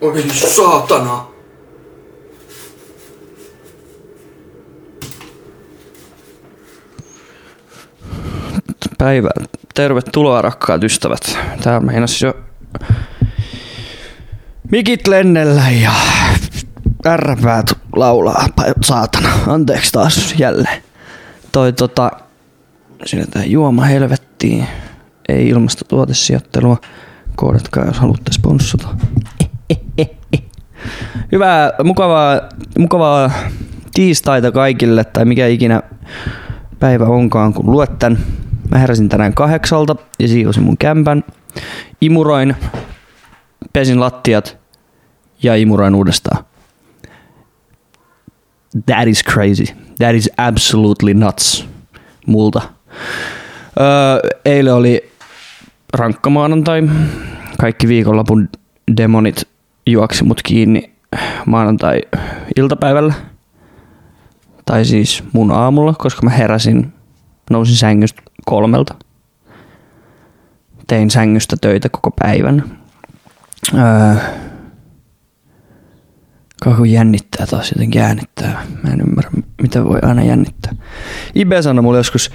Oi saatana. Päivää. Tervetuloa rakkaat ystävät. Täällä meinas jo mikit lennellä ja ärräpäät laulaa. Saatana. Anteeksi taas jälleen. Toi tota, sinne tää juoma helvettiin. Ei ilmasta tuotesijoittelua. Koodatkaa, jos haluatte sponssata. Hyvää, mukavaa, mukavaa tiistaita kaikille, tai mikä ikinä päivä onkaan, kun luet tän. Mä heräsin tänään kahdeksalta ja siivosin mun kämpän. Imuroin, pesin lattiat ja imuroin uudestaan. That is crazy. That is absolutely nuts multa. Öö, eilen oli rankka maanantai. Kaikki viikonlopun demonit juoksi mut kiinni maanantai iltapäivällä. Tai siis mun aamulla, koska mä heräsin, nousin sängystä kolmelta. Tein sängystä töitä koko päivän. Öö, Kauko jännittää taas jotenkin äänittää. Mä en ymmärrä, mitä voi aina jännittää. Ibe sanoi mulle joskus,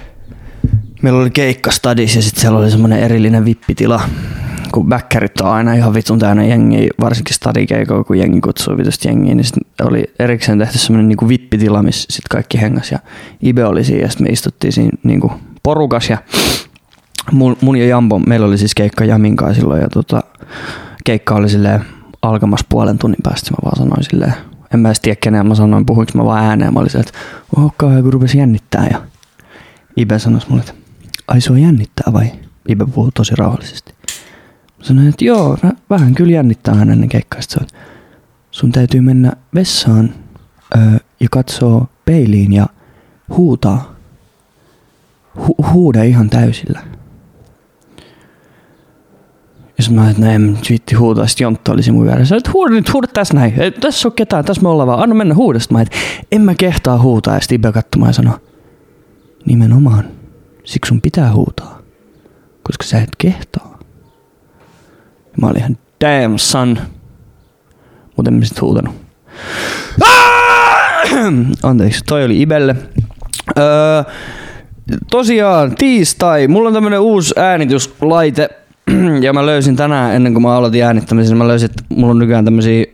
meillä oli keikka stadis ja sitten siellä oli semmoinen erillinen vippitila. Kun bäkkärit on aina ihan vitun täynnä jengiä, varsinkin stadikeikoa, kun jengi kutsuu vitusti jengiä, niin sit oli erikseen tehty semmoinen niinku vippitila, missä sit kaikki hengas ja Ibe oli siinä ja sit me istuttiin siinä niinku porukas ja mun, mun ja Jambo, meillä oli siis keikka Jaminkaan silloin ja tota, keikka oli silleen alkamassa puolen tunnin päästä, mä vaan sanoin silleen, en mä edes tiedä keneen mä sanoin, puhuinko mä vaan ääneen, mä olin silleen, että oho kauhean kun rupesi jännittää ja Ibe sanoi mulle, että ai sua jännittää vai? Ibe puhuu tosi rauhallisesti. Sanoin, että joo, vähän kyllä jännittää aina ennen on, sun täytyy mennä vessaan öö, ja katsoa peiliin ja huutaa. Hu- huuda ihan täysillä. Ja sitten mä että no en viitti huutaa, sitten Jontta oli mun vieressä, että huuda nyt, huuda tässä näin, ei, tässä on ketään, tässä me ollaan vaan, anna mennä huuda. Sitten mä että en mä kehtaa huutaa, ja sitten Ibe katsomaan ja sanoi, nimenomaan, siksi sun pitää huutaa, koska sä et kehtaa. Mä olin ihan, damn son, mutta en mä sit huutanut. Anteeksi, toi oli Ibelle. Öö, tosiaan tiistai, mulla on tämmönen uusi äänityslaite, ja mä löysin tänään, ennen kuin mä aloitin äänittämisen, mä löysin, että mulla on nykyään tämmösiä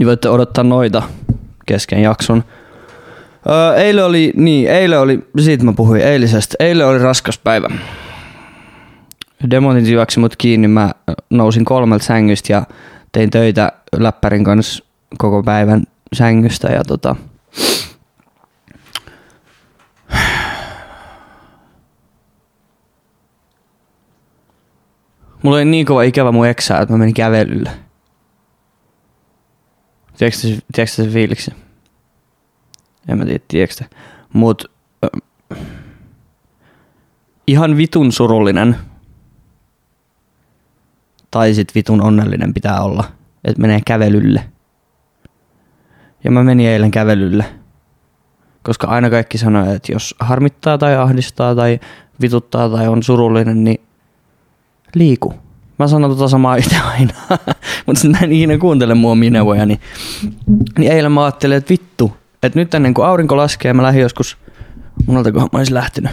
niin voitte odottaa noita kesken jakson. Öö, eilen oli, niin, eilen oli, siitä mä puhuin eilisestä. Eilen oli raskas päivä. Demonit juoksi mut kiinni, mä nousin kolmelta sängystä ja tein töitä läppärin kanssa koko päivän sängystä ja tota, Mulla oli niin kova ikävä mun eksää, että mä menin kävelylle. Tiedätkö, tiedätkö se fiiliksi? En mä tiedä, tiedätkö? Mut äh, ihan vitun surullinen tai sit vitun onnellinen pitää olla, että menee kävelylle. Ja mä menin eilen kävelylle, koska aina kaikki sanoo, että jos harmittaa tai ahdistaa tai vituttaa tai on surullinen, niin liiku. Mä sanon tota samaa itse aina, mutta mä en ikinä kuuntele mua mineuvoja, niin, niin eilen mä ajattelin, että vittu, että nyt ennen kuin aurinko laskee, mä lähdin joskus, moneltakohan mä olisin lähtenyt.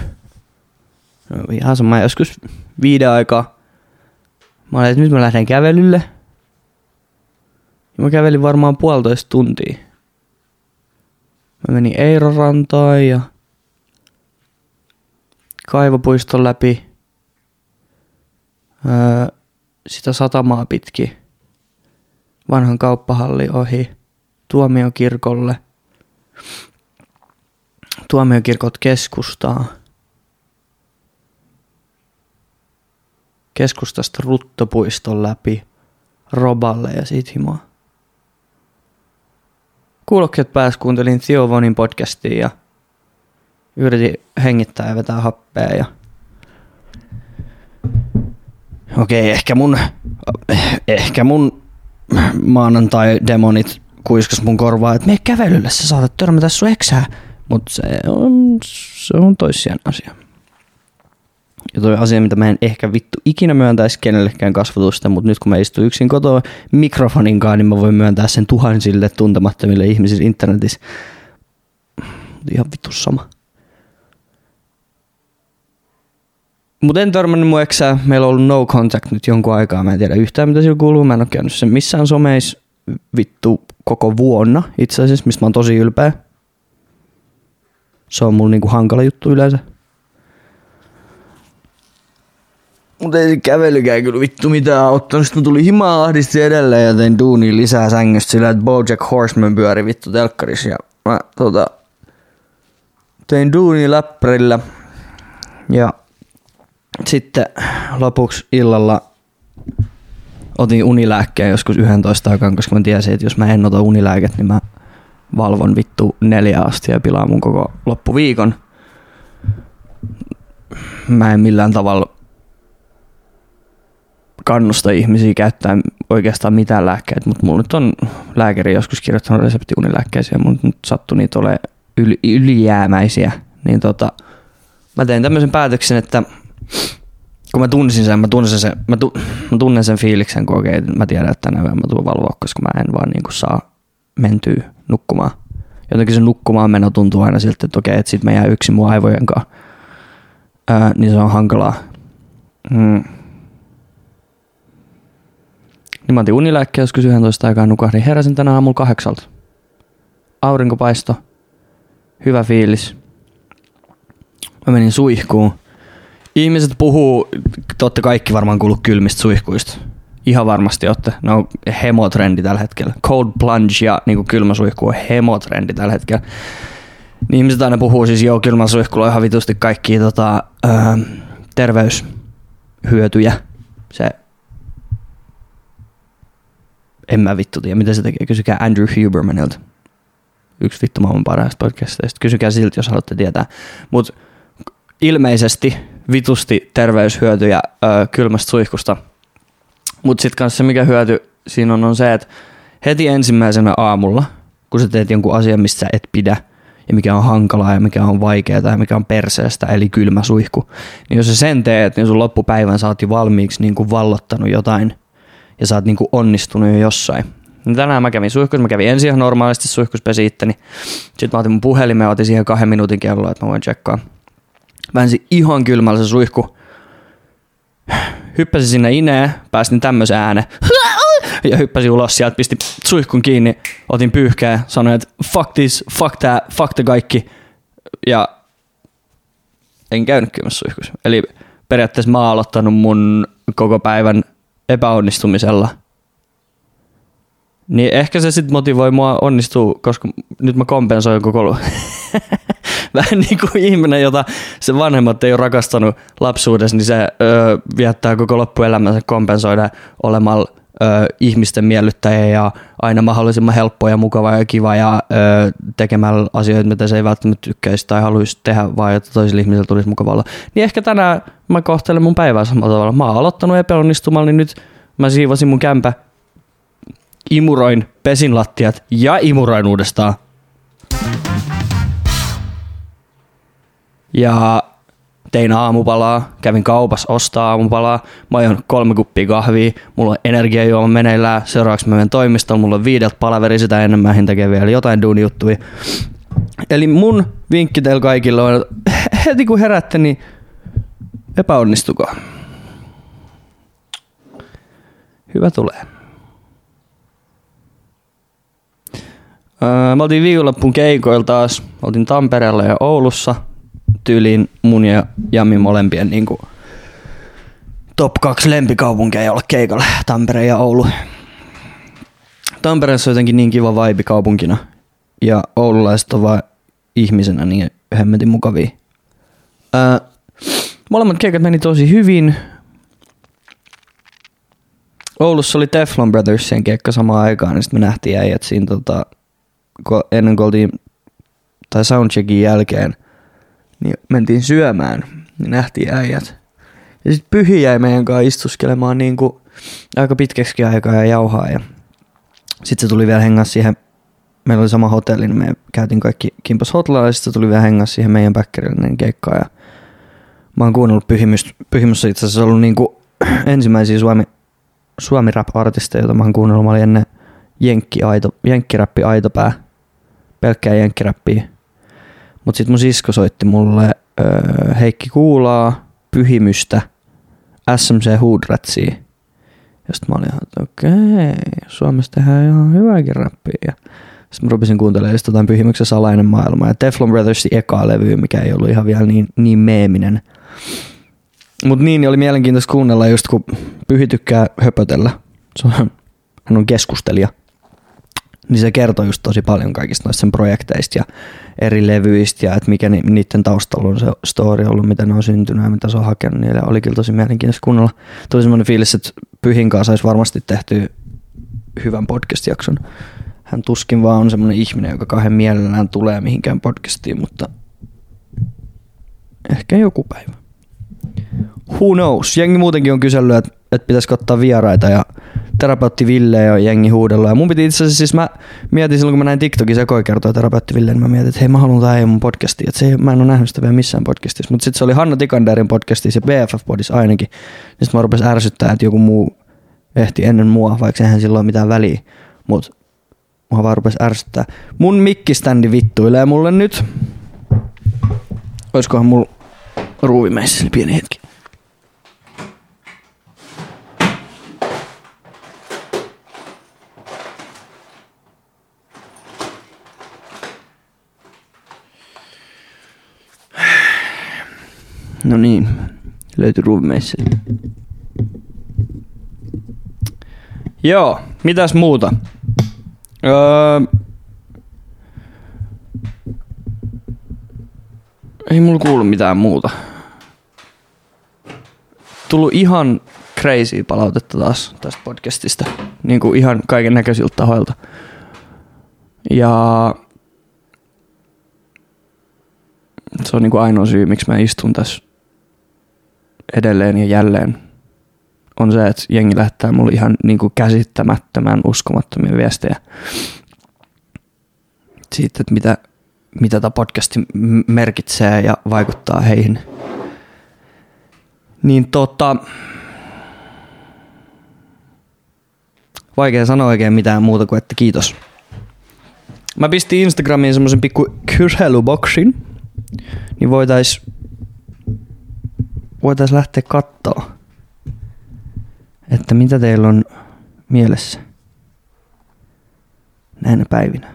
No, ihan sama, joskus viiden aikaa Mä olin, että nyt mä lähden kävelylle. Ja mä kävelin varmaan puolitoista tuntia. Mä menin Eirorantaan ja kaivopuiston läpi. Öö, sitä satamaa pitki. Vanhan kauppahalli ohi. Tuomiokirkolle. Tuomiokirkot keskustaa. keskustasta Ruttopuiston läpi Roballe ja sit himaa. Kuulokkeet pääs kuuntelin Theo Vonin podcastia ja yritin hengittää ja vetää happea ja Okei, ehkä mun, ehkä mun maanantai-demonit kuiskas mun korvaa, että me kävelylle, sä saatat törmätä sun eksää. Mutta se on, se on toissijainen asia. Ja toi asia, mitä mä en ehkä vittu ikinä myöntäisi kenellekään kasvatusta, mutta nyt kun mä istun yksin kotoa mikrofoninkaan, niin mä voin myöntää sen tuhansille tuntemattomille ihmisille internetissä. Ihan vittu sama. Mutta en törmännyt mun eksää. Meillä on ollut no contact nyt jonkun aikaa. Mä en tiedä yhtään mitä sillä kuuluu. Mä en ole käynyt sen missään someis vittu koko vuonna itse asiassa, mistä mä oon tosi ylpeä. Se on mulla niinku hankala juttu yleensä. Mutta ei kävelykään kyllä vittu mitään auttanut. Sitten mä tulin himaa ahdisti edelleen ja tein duuniin lisää sängystä sillä, että Bojack Horseman pyöri vittu telkkarissa. Ja mä tota, tein duuni läppärillä. Ja sitten lopuksi illalla otin unilääkkeen joskus 11 aikaan, koska mä tiesin, että jos mä en ota unilääket, niin mä valvon vittu neljä asti ja pilaa mun koko loppuviikon. Mä en millään tavalla kannusta ihmisiä käyttää oikeastaan mitään lääkkeitä, mutta mulla nyt on lääkäri joskus kirjoittanut reseptiunilääkkeisiä mulla nyt sattui niitä ole yli, ylijäämäisiä. Niin tota, mä tein tämmöisen päätöksen, että kun mä tunsin sen, mä tunnen sen, mä, tu, mä tunnen sen fiiliksen, kun okei, mä tiedän, että tänä mä tulen valvoa, koska mä en vaan niin kuin saa mentyä nukkumaan. Jotenkin se nukkumaan meno tuntuu aina siltä, että okei, että sit mä jää yksin mun aivojen kanssa. Ää, niin se on hankalaa. Mm. Niin mä otin unilääkkeen joskus 11 aikaa nukahdin. Heräsin tänä aamulla kahdeksalta. Aurinkopaisto. Hyvä fiilis. Mä menin suihkuun. Ihmiset puhuu, te olette kaikki varmaan kuullut kylmistä suihkuista. Ihan varmasti olette. Ne on hemotrendi tällä hetkellä. Cold plunge ja niin kuin kylmä suihku on hemotrendi tällä hetkellä. Niin ihmiset aina puhuu siis, joo, kylmä suihkulla on ihan vitusti kaikki tota, ää, terveyshyötyjä. Se en mä vittu tiedä, mitä se tekee. Kysykää Andrew Hubermanilta. Yksi vittu maailman parhaista podcasteista. Kysykää siltä, jos haluatte tietää. Mutta ilmeisesti vitusti terveyshyötyjä öö, kylmästä suihkusta. Mutta sitten kanssa se, mikä hyöty siinä on, on se, että heti ensimmäisenä aamulla, kun sä teet jonkun asian, mistä sä et pidä, ja mikä on hankalaa ja mikä on vaikeaa ja mikä on perseestä, eli kylmä suihku, niin jos sä sen teet, niin sun loppupäivän sä oot jo valmiiksi niin kuin vallottanut jotain – ja sä oot niinku onnistunut jo jossain. Niin tänään mä kävin suihkussa, mä kävin ensin ihan normaalisti suihkus pesi itteni. Sitten mä otin mun puhelimen ja otin siihen kahden minuutin kelloa, että mä voin tsekkaa. Väänsin ihan kylmällä se suihku. Hyppäsin sinne ineen, päästin tämmöisen äänen. Ja hyppäsin ulos sieltä, pisti suihkun kiinni, otin pyyhkää, sanoin, että fuck this, fuck tää, fuck the kaikki. Ja en käynyt kylmässä suihkussa. Eli periaatteessa mä oon aloittanut mun koko päivän epäonnistumisella, niin ehkä se sitten motivoi mua onnistua, koska nyt mä kompensoin koko vähän niin kuin ihminen, jota se vanhemmat ei ole rakastanut lapsuudessa, niin se öö, viettää koko loppuelämänsä kompensoida olemalla öö, ihmisten miellyttäjä ja aina mahdollisimman helppoa ja mukava ja kiva ja öö, tekemällä asioita, mitä se ei välttämättä tykkäisi tai haluaisi tehdä, vaan että toisille ihmisille tulisi mukavalla. Niin ehkä tänään mä kohtelen mun päivää samalla tavalla. Mä oon aloittanut epäonnistumalla, niin nyt mä siivosin mun kämpä, imuroin, pesin lattiat ja imuroin uudestaan. Ja tein aamupalaa, kävin kaupassa ostaa aamupalaa, mä ajoin kolme kuppia kahvia, mulla on energiajuoma meneillään, seuraavaksi mä menen toimistoon, mulla on viideltä palaveri, sitä ennen mä tekee vielä jotain duunijuttuja. Eli mun vinkki teille kaikille on, että heti kun herätte, niin epäonnistukaa. Hyvä tulee. Öö, mä oltiin viikonloppuun keikoilla taas. Oltiin Tampereella ja Oulussa. Tyyliin mun ja Jami molempien niin kuin, top 2 lempikaupunkeja olla keikalla. Tampere ja Oulu. Tampereessa on jotenkin niin kiva vibe kaupunkina. Ja oululaiset on vaan ihmisenä niin hemmetin mukavia. Öö, molemmat keikat meni tosi hyvin. Oulussa oli Teflon Brothersien keikka samaan aikaan, niin sitten me nähtiin äijät siinä tota, ennen kuin oltiin, tai soundcheckin jälkeen, niin mentiin syömään, niin nähtiin äijät. Ja sitten Pyhi jäi meidän kanssa istuskelemaan niin kuin aika pitkäksi aikaa ja jauhaa. Ja sitten se tuli vielä hengaa siihen meillä oli sama hotelli, niin me käytiin kaikki kimpas hotellilla ja sitten tuli vielä hengas siihen meidän päkkärillinen keikkaan. Ja mä oon kuunnellut Pyhimys, Pyhimyssä itse asiassa ollut niinku ensimmäisiä Suomi, Suomi rap-artisteja, joita mä oon kuunnellut. Mä olin ennen Jenkki, aito, Jenkkiräppi Aitopää, pelkkää Jenkkiräppiä. Mut sit mun sisko soitti mulle öö, Heikki Kuulaa, Pyhimystä, SMC Hoodratsia. Ja sit mä olin ihan, että okei, Suomessa tehdään ihan hyvääkin rappia. Sitten mä rupesin kuuntelemaan just jotain Pyhimyksen salainen maailma ja Teflon Brothersin ekaa levy, mikä ei ollut ihan vielä niin, niin meeminen. Mut niin, niin oli mielenkiintoista kuunnella just kun Pyhi tykkää höpötellä. Se on, hän on keskustelija. Niin se kertoo just tosi paljon kaikista noista sen projekteista ja eri levyistä ja että mikä ni, niiden taustalla on se story ollut, miten ne on syntynyt ja mitä se on hakenut. Niille oli kyllä tosi mielenkiintoista kuunnella. Tuli semmoinen fiilis, että Pyhin kanssa saisi varmasti tehty hyvän podcast-jakson. Hän tuskin vaan on semmoinen ihminen, joka kahden mielellään tulee mihinkään podcastiin, mutta ehkä joku päivä. Who knows? Jengi muutenkin on kysellyt, että, että pitäisikö ottaa vieraita ja terapeutti Ville ja jengi huudella. Ja mun piti itse asiassa, siis mä mietin silloin, kun mä näin TikTokin sekoi kertoa terapeutti Ville, niin mä mietin, että hei mä haluan tää mun podcastiin. Että se mä en ole nähnyt sitä vielä missään podcastissa. Mutta sitten se oli Hanna Tikanderin podcastissa ja BFF-podissa ainakin. Niin sitten mä rupesin ärsyttää, että joku muu ehti ennen mua, vaikka eihän silloin mitään väliä. Mutta mua vaan rupesi ärsyttää. Mun mikkiständi vittuilee mulle nyt. Oiskohan mulla ruuvimeissä pieni hetki. No niin, löytyi ruuvimeissä. Joo, mitäs muuta? Öö, ei mulla kuulu mitään muuta. Tullut ihan crazy palautetta taas tästä podcastista. Niin kuin ihan kaiken näköisiltä tahoilta. Ja se on niin kuin ainoa syy, miksi mä istun tässä edelleen ja jälleen on se, että jengi lähettää mulle ihan niin kuin käsittämättömän uskomattomia viestejä siitä, että mitä, mitä tämä podcasti merkitsee ja vaikuttaa heihin. Niin tota, vaikea sanoa oikein mitään muuta kuin, että kiitos. Mä pistin Instagramiin semmoisen pikku kyselyboksin, niin voitais, voitais lähteä kattoo että mitä teillä on mielessä näinä päivinä.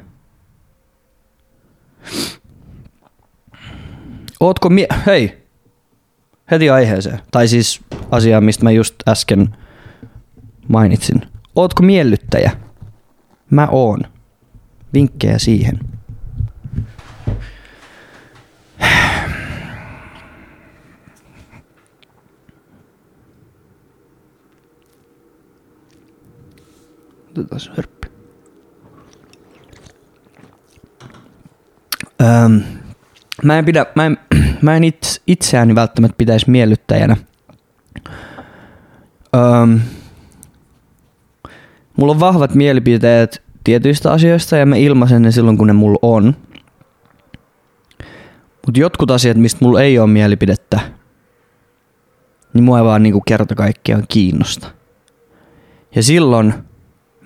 Ootko mie- Hei, heti aiheeseen. Tai siis asiaan, mistä mä just äsken mainitsin. Ootko miellyttäjä? Mä oon. Vinkkejä siihen. Otetaan sörppi. Öm, mä en, pidä, mä en, mä en itse, itseäni välttämättä pitäisi miellyttäjänä. Öm, mulla on vahvat mielipiteet tietyistä asioista ja mä ilmaisen ne silloin, kun ne mulla on. Mutta jotkut asiat, mistä mulla ei ole mielipidettä, niin mua ei vaan niinku kerta kaikkiaan kiinnosta. Ja silloin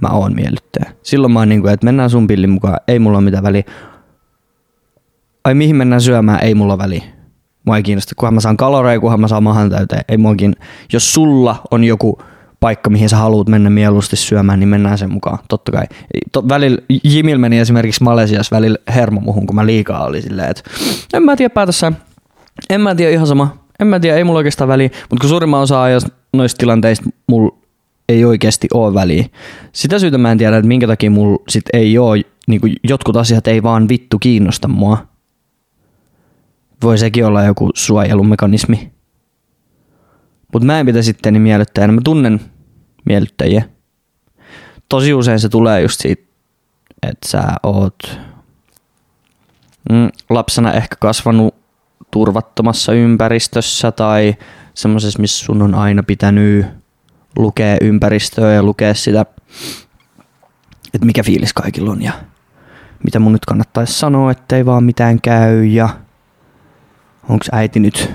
mä oon miellyttäjä. Silloin mä oon niin kuin, että mennään sun pillin mukaan, ei mulla ole mitään väliä. Ai mihin mennään syömään, ei mulla väliä. Mua ei kiinnosta, kunhan mä saan kaloreja, kunhan mä saan mahan täyteen. Ei muakin, jos sulla on joku paikka, mihin sä haluat mennä mieluusti syömään, niin mennään sen mukaan, totta kai. To, välillä Jimil meni esimerkiksi Malesiassa välillä hermo muhun, kun mä liikaa oli silleen, että en mä tiedä päätössä, en mä tiedä ihan sama, en mä tiedä, ei mulla oikeastaan väliä, mutta kun suurimman osa ajasta noista tilanteista mulla ei oikeasti ole väliä. Sitä syytä mä en tiedä, että minkä takia mulla sit ei ole, niin kuin jotkut asiat ei vaan vittu kiinnosta mua. Voi sekin olla joku suojelumekanismi. Mutta mä en pitäisi sitten miellyttäjänä. Mä tunnen miellyttäjiä. Tosi usein se tulee just siitä, että sä oot mm, lapsena ehkä kasvanut turvattomassa ympäristössä tai semmoisessa, missä sun on aina pitänyt lukea ympäristöä ja lukea sitä, että mikä fiilis kaikilla on ja mitä mun nyt kannattaisi sanoa, ettei vaan mitään käy ja onko äiti nyt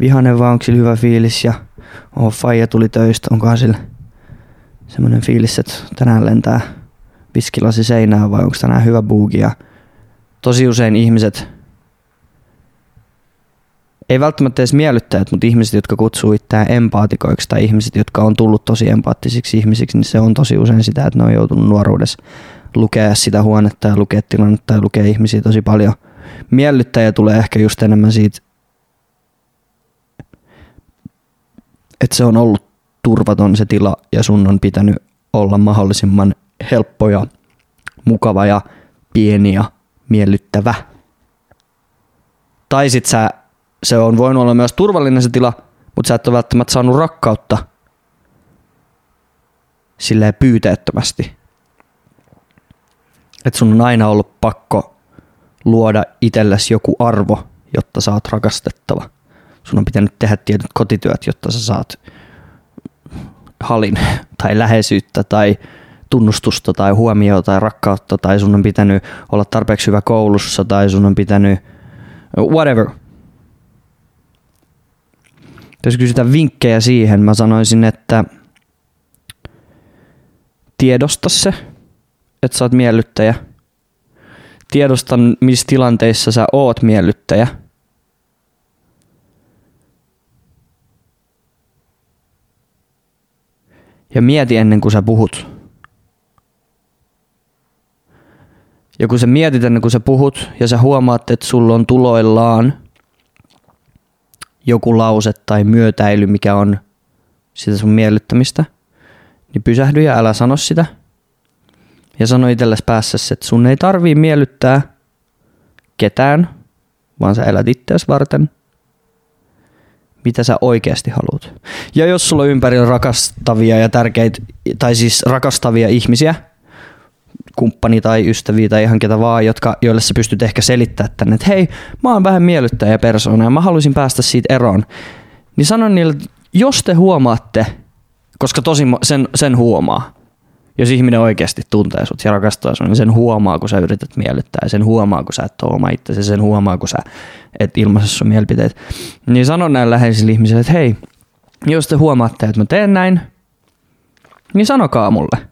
vihanen vai onko sillä hyvä fiilis ja oh, faija tuli töistä, onkohan sillä semmoinen fiilis, että tänään lentää viskilasi seinään vai onko tänään hyvä buugi ja tosi usein ihmiset ei välttämättä edes miellyttäjät, mutta ihmiset, jotka kutsuu itseään empaatikoiksi tai ihmiset, jotka on tullut tosi empaattisiksi ihmisiksi, niin se on tosi usein sitä, että ne on joutunut nuoruudessa lukea sitä huonetta ja lukea tilannetta ja lukea ihmisiä tosi paljon. Miellyttäjä tulee ehkä just enemmän siitä, että se on ollut turvaton se tila ja sun on pitänyt olla mahdollisimman helppo ja mukava ja pieni ja miellyttävä. Tai sit sä se on voinut olla myös turvallinen se tila, mutta sä et ole välttämättä saanut rakkautta silleen pyyteettömästi. Että sun on aina ollut pakko luoda itsellesi joku arvo, jotta sä oot rakastettava. Sun on pitänyt tehdä tietyt kotityöt, jotta sä saat halin tai läheisyyttä tai tunnustusta tai huomiota tai rakkautta tai sun on pitänyt olla tarpeeksi hyvä koulussa tai sun on pitänyt whatever – jos kysytään vinkkejä siihen, mä sanoisin, että tiedosta se, että sä oot miellyttäjä. Tiedosta, missä tilanteissa sä oot miellyttäjä. Ja mieti ennen kuin sä puhut. Ja kun sä mietit ennen kuin sä puhut ja sä huomaat, että sulla on tuloillaan joku lause tai myötäily, mikä on sitä sun miellyttämistä, niin pysähdy ja älä sano sitä. Ja sano itsellesi päässä, että sun ei tarvii miellyttää ketään, vaan sä elät itseäsi varten, mitä sä oikeasti haluat. Ja jos sulla on ympärillä rakastavia ja tärkeitä, tai siis rakastavia ihmisiä, kumppani tai ystäviä tai ihan ketä vaan, jotka, joille sä pystyt ehkä selittämään tänne, että hei, mä oon vähän miellyttäjä persoona ja mä haluaisin päästä siitä eroon. Niin sanon niille, jos te huomaatte, koska tosi sen, sen huomaa, jos ihminen oikeasti tuntee sut ja rakastaa sun, niin sen huomaa, kun sä yrität miellyttää, sen huomaa, kun sä et ole oma itsesi, sen huomaa, kun sä et ilmaise sun mielipiteet. Niin sanon näille läheisille ihmisille, että hei, jos te huomaatte, että mä teen näin, niin sanokaa mulle.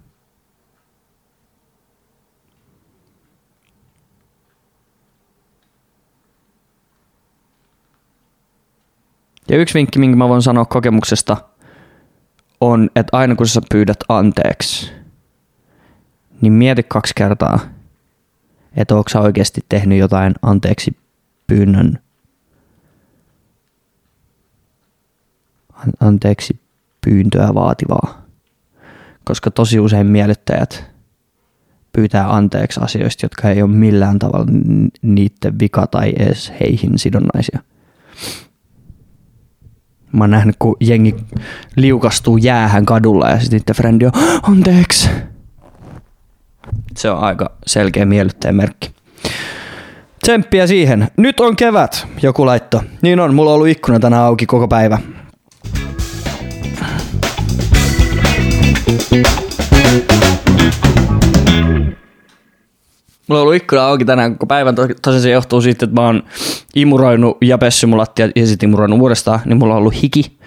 Ja yksi vinkki, minkä mä voin sanoa kokemuksesta, on, että aina kun sä pyydät anteeksi, niin mieti kaksi kertaa, että onko sä oikeasti tehnyt jotain anteeksi pyynnön anteeksi pyyntöä vaativaa. Koska tosi usein miellyttäjät pyytää anteeksi asioista, jotka ei ole millään tavalla niiden vika tai edes heihin sidonnaisia. Mä oon nähnyt, kun jengi liukastuu jäähän kadulla ja sitten frendi on, anteeksi. Se on aika selkeä miellyttäjä merkki. Tsemppiä siihen. Nyt on kevät, joku laitto. Niin on, mulla on ollut ikkuna tänään auki koko päivä. Mulla on ollut ikkuna auki tänään koko päivän, tosiaan se johtuu siitä, että mä oon imuroinut ja pessy mun lattia ja sitten imuroinut uudestaan, niin mulla on ollut hiki.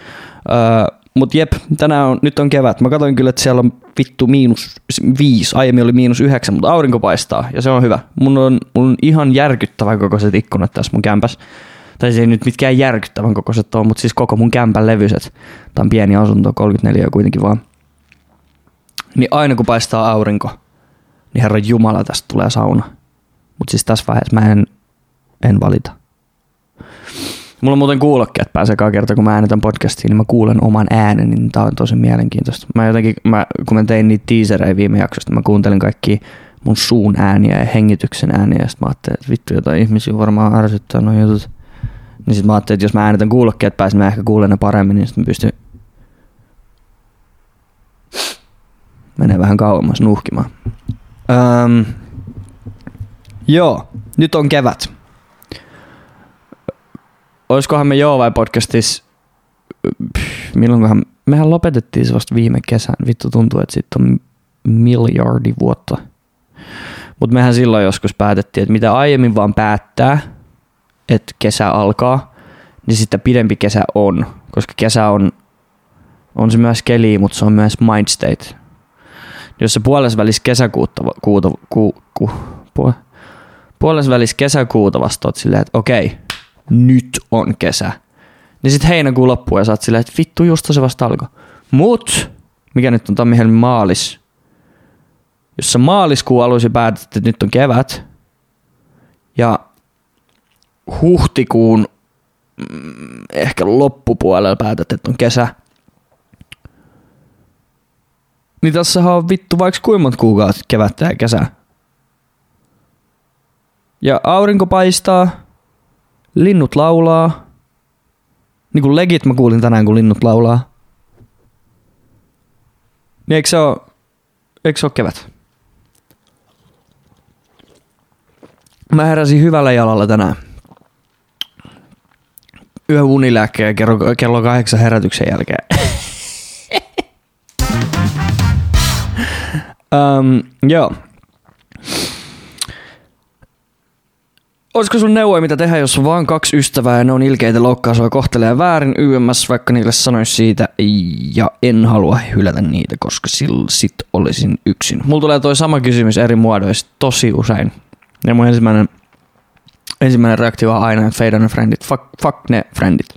Öö, mut jep, tänään on, nyt on kevät. Mä katsoin kyllä, että siellä on vittu miinus viisi, aiemmin oli miinus yhdeksän, mutta aurinko paistaa ja se on hyvä. Mun on, mun on ihan järkyttävän kokoiset ikkunat tässä mun kämpäs. Tai se ei nyt mitkään järkyttävän kokoiset ole, mutta siis koko mun kämpän levyiset. Tämä on pieni asunto, 34 kuitenkin vaan. Niin aina kun paistaa aurinko, niin herra Jumala, tästä tulee sauna. Mutta siis tässä vaiheessa mä en, en valita. Mulla on muuten kuulokkeet pääsee kerta, kun mä äänitän podcastiin, niin mä kuulen oman äänen, niin tää on tosi mielenkiintoista. Mä jotenkin, mä, kun mä tein niitä teasereja viime jaksosta, mä kuuntelin kaikki mun suun ääniä ja hengityksen ääniä, ja sit mä ajattelin, että vittu jotain ihmisiä varmaan ärsyttää noin jutut. Niin sit mä ajattelin, että jos mä äänitän kuulokkeet pääsin, mä ehkä kuulen ne paremmin, niin sit mä pystyn menee vähän kauemmas nuhkimaan. Öm, joo, nyt on kevät. Olisikohan me Joo vai podcastissa, milloinkohan, mehän lopetettiin se vasta viime kesän. Vittu tuntuu, että sitten on miljardi vuotta. Mutta mehän silloin joskus päätettiin, että mitä aiemmin vaan päättää, että kesä alkaa, niin sitten pidempi kesä on. Koska kesä on, on se myös keli, mutta se on myös mind state. Jos se puolessa välissä kesäkuuta, kuuta, ku, ku, puol, puolessa välissä kesäkuuta vasta oot silleen, että okei, nyt on kesä. Niin sitten heinäkuun loppuu ja sä oot silleen, että vittu just se vasta alkoi. Mut, mikä nyt on tammi maalis, jos sä maaliskuun alussa päätät, että nyt on kevät, ja huhtikuun mm, ehkä loppupuolella päätät, että on kesä, niin tässä on vittu vaikka kuinka monta kuukautta kevättä ja kesää. Ja aurinko paistaa, linnut laulaa. Niin kuin legit mä kuulin tänään, kun linnut laulaa. Niin eikö se ole, eikö se ole kevät? Mä heräsin hyvällä jalalla tänään. Yhä unilääkkeen kello kahdeksan herätyksen jälkeen. um, joo. Olisiko sun neuvoja, mitä tehdä, jos on vaan kaksi ystävää ja ne on ilkeitä loukkaa sua kohtelee väärin YMS, vaikka niille sanoisi siitä ja en halua hylätä niitä, koska sillä sit olisin yksin. Mulla tulee toi sama kysymys eri muodoissa tosi usein. Ja mun ensimmäinen, ensimmäinen reaktio on aina, että fade ne friendit. Fuck, fuck ne friendit.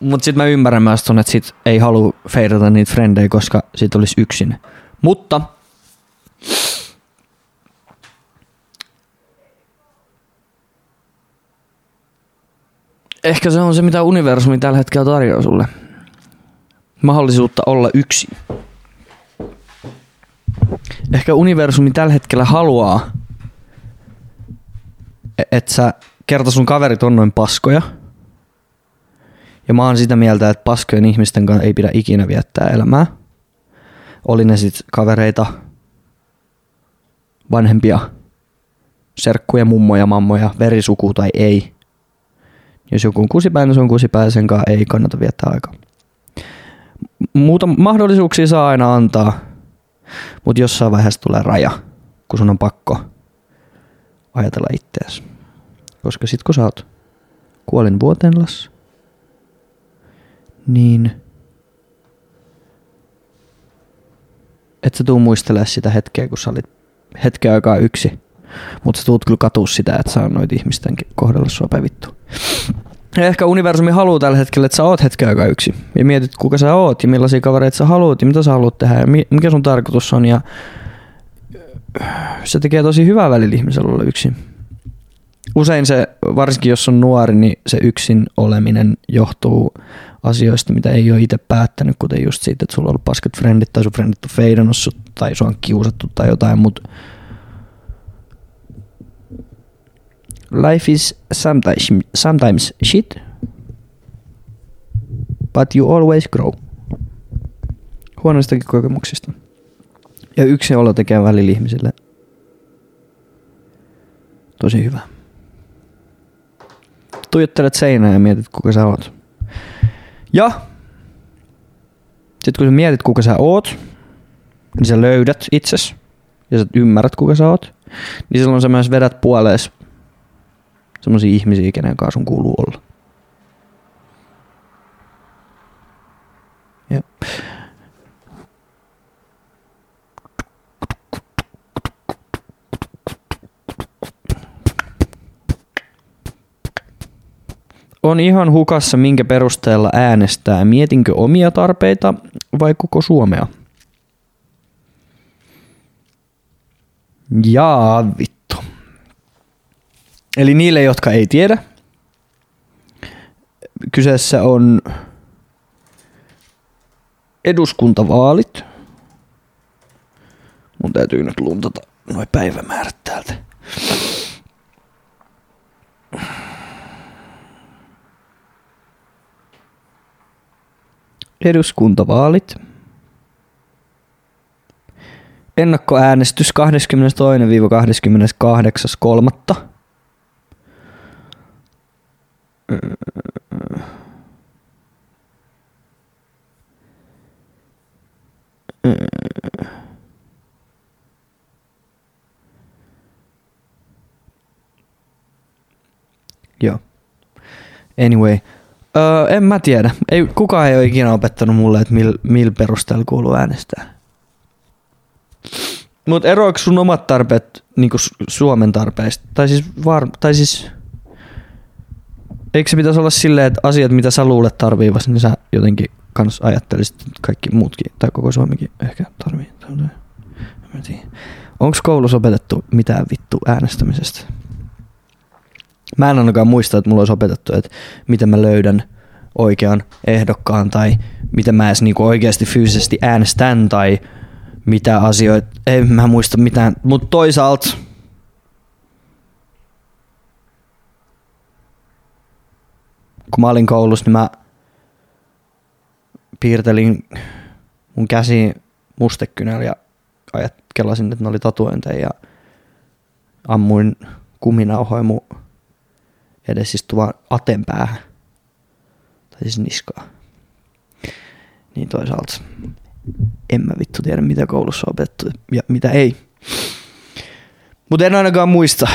Mut sit mä ymmärrän myös ton, että sit ei halua feidata niitä frendejä, koska sit olisi yksin. Mutta ehkä se on se, mitä universumi tällä hetkellä tarjoaa sulle. Mahdollisuutta olla yksin. Ehkä universumi tällä hetkellä haluaa, e- että sä kerta sun kaverit on noin paskoja. Ja mä oon sitä mieltä, että paskojen ihmisten kanssa ei pidä ikinä viettää elämää. Oli ne sit kavereita, vanhempia, serkkuja, mummoja, mammoja, verisuku tai ei – jos joku on kusipäinen, se on kusipäinen, sen kanssa ei kannata viettää aikaa. Muuta mahdollisuuksia saa aina antaa, mutta jossain vaiheessa tulee raja, kun sun on pakko ajatella ittees. Koska sit kun sä oot kuolin vuotenlas, niin et sä tuu muistelemaan sitä hetkeä, kun sä olit hetken aikaa yksi mutta sä tuut kyllä katua sitä, että sä noit ihmisten kohdalla sua päivittu. Ja ehkä universumi haluaa tällä hetkellä, että sä oot hetken aikaa yksi. Ja mietit, kuka sä oot ja millaisia kavereita sä haluat ja mitä sä haluat tehdä ja mikä sun tarkoitus on. Ja se tekee tosi hyvää välillä ihmisellä olla yksin. Usein se, varsinkin jos on nuori, niin se yksin oleminen johtuu asioista, mitä ei ole itse päättänyt, kuten just siitä, että sulla on ollut paskat frendit tai sun frendit on feidannut sut tai sua on kiusattu tai jotain, mutta life is sometimes, sometimes shit, but you always grow. Huonoistakin kokemuksista. Ja yksi olo tekee välillä ihmisille tosi hyvä. Tuijottelet seinään ja mietit, kuka sä oot. Ja sitten kun sä mietit, kuka sä oot, niin sä löydät itses ja sä ymmärrät, kuka sä oot, niin silloin sä myös vedät puolees semmoisia ihmisiä, kenen kanssa sun kuuluu olla. Ja. On ihan hukassa, minkä perusteella äänestää. Mietinkö omia tarpeita vai koko Suomea? Jaa, vittu. Eli niille, jotka ei tiedä, kyseessä on eduskuntavaalit. Mun täytyy nyt luntata noin päivämäärät täältä. eduskuntavaalit. Ennakkoäänestys 22-28.3. Joo. Anyway, Öö, en mä tiedä. Ei, kukaan ei ole ikinä opettanut mulle, että millä mil perusteella kuuluu äänestää. Mutta eroiko sun omat tarpeet niinku Suomen tarpeista? Tai siis, var, tai siis eikö se pitäisi olla silleen, että asiat, mitä sä luulet tarviivasi, niin sä jotenkin kans ajattelisit, kaikki muutkin, tai koko Suomikin ehkä tarvii. Onko koulussa opetettu mitään vittu äänestämisestä? Mä en ainakaan muista, että mulla olisi opetettu, että miten mä löydän oikean ehdokkaan tai miten mä edes niinku oikeasti fyysisesti äänestän tai mitä asioita. En mä muista mitään, mutta toisaalta kun mä olin koulussa, niin mä piirtelin mun käsiin mustekynällä ja ajattelasin, että ne oli tatuointeja ja ammuin kuminauhoja mun edes istuvan aten päähän. Tai siis niskaa. Niin toisaalta en mä vittu tiedä, mitä koulussa on opettu ja mitä ei. Mutta en ainakaan muista,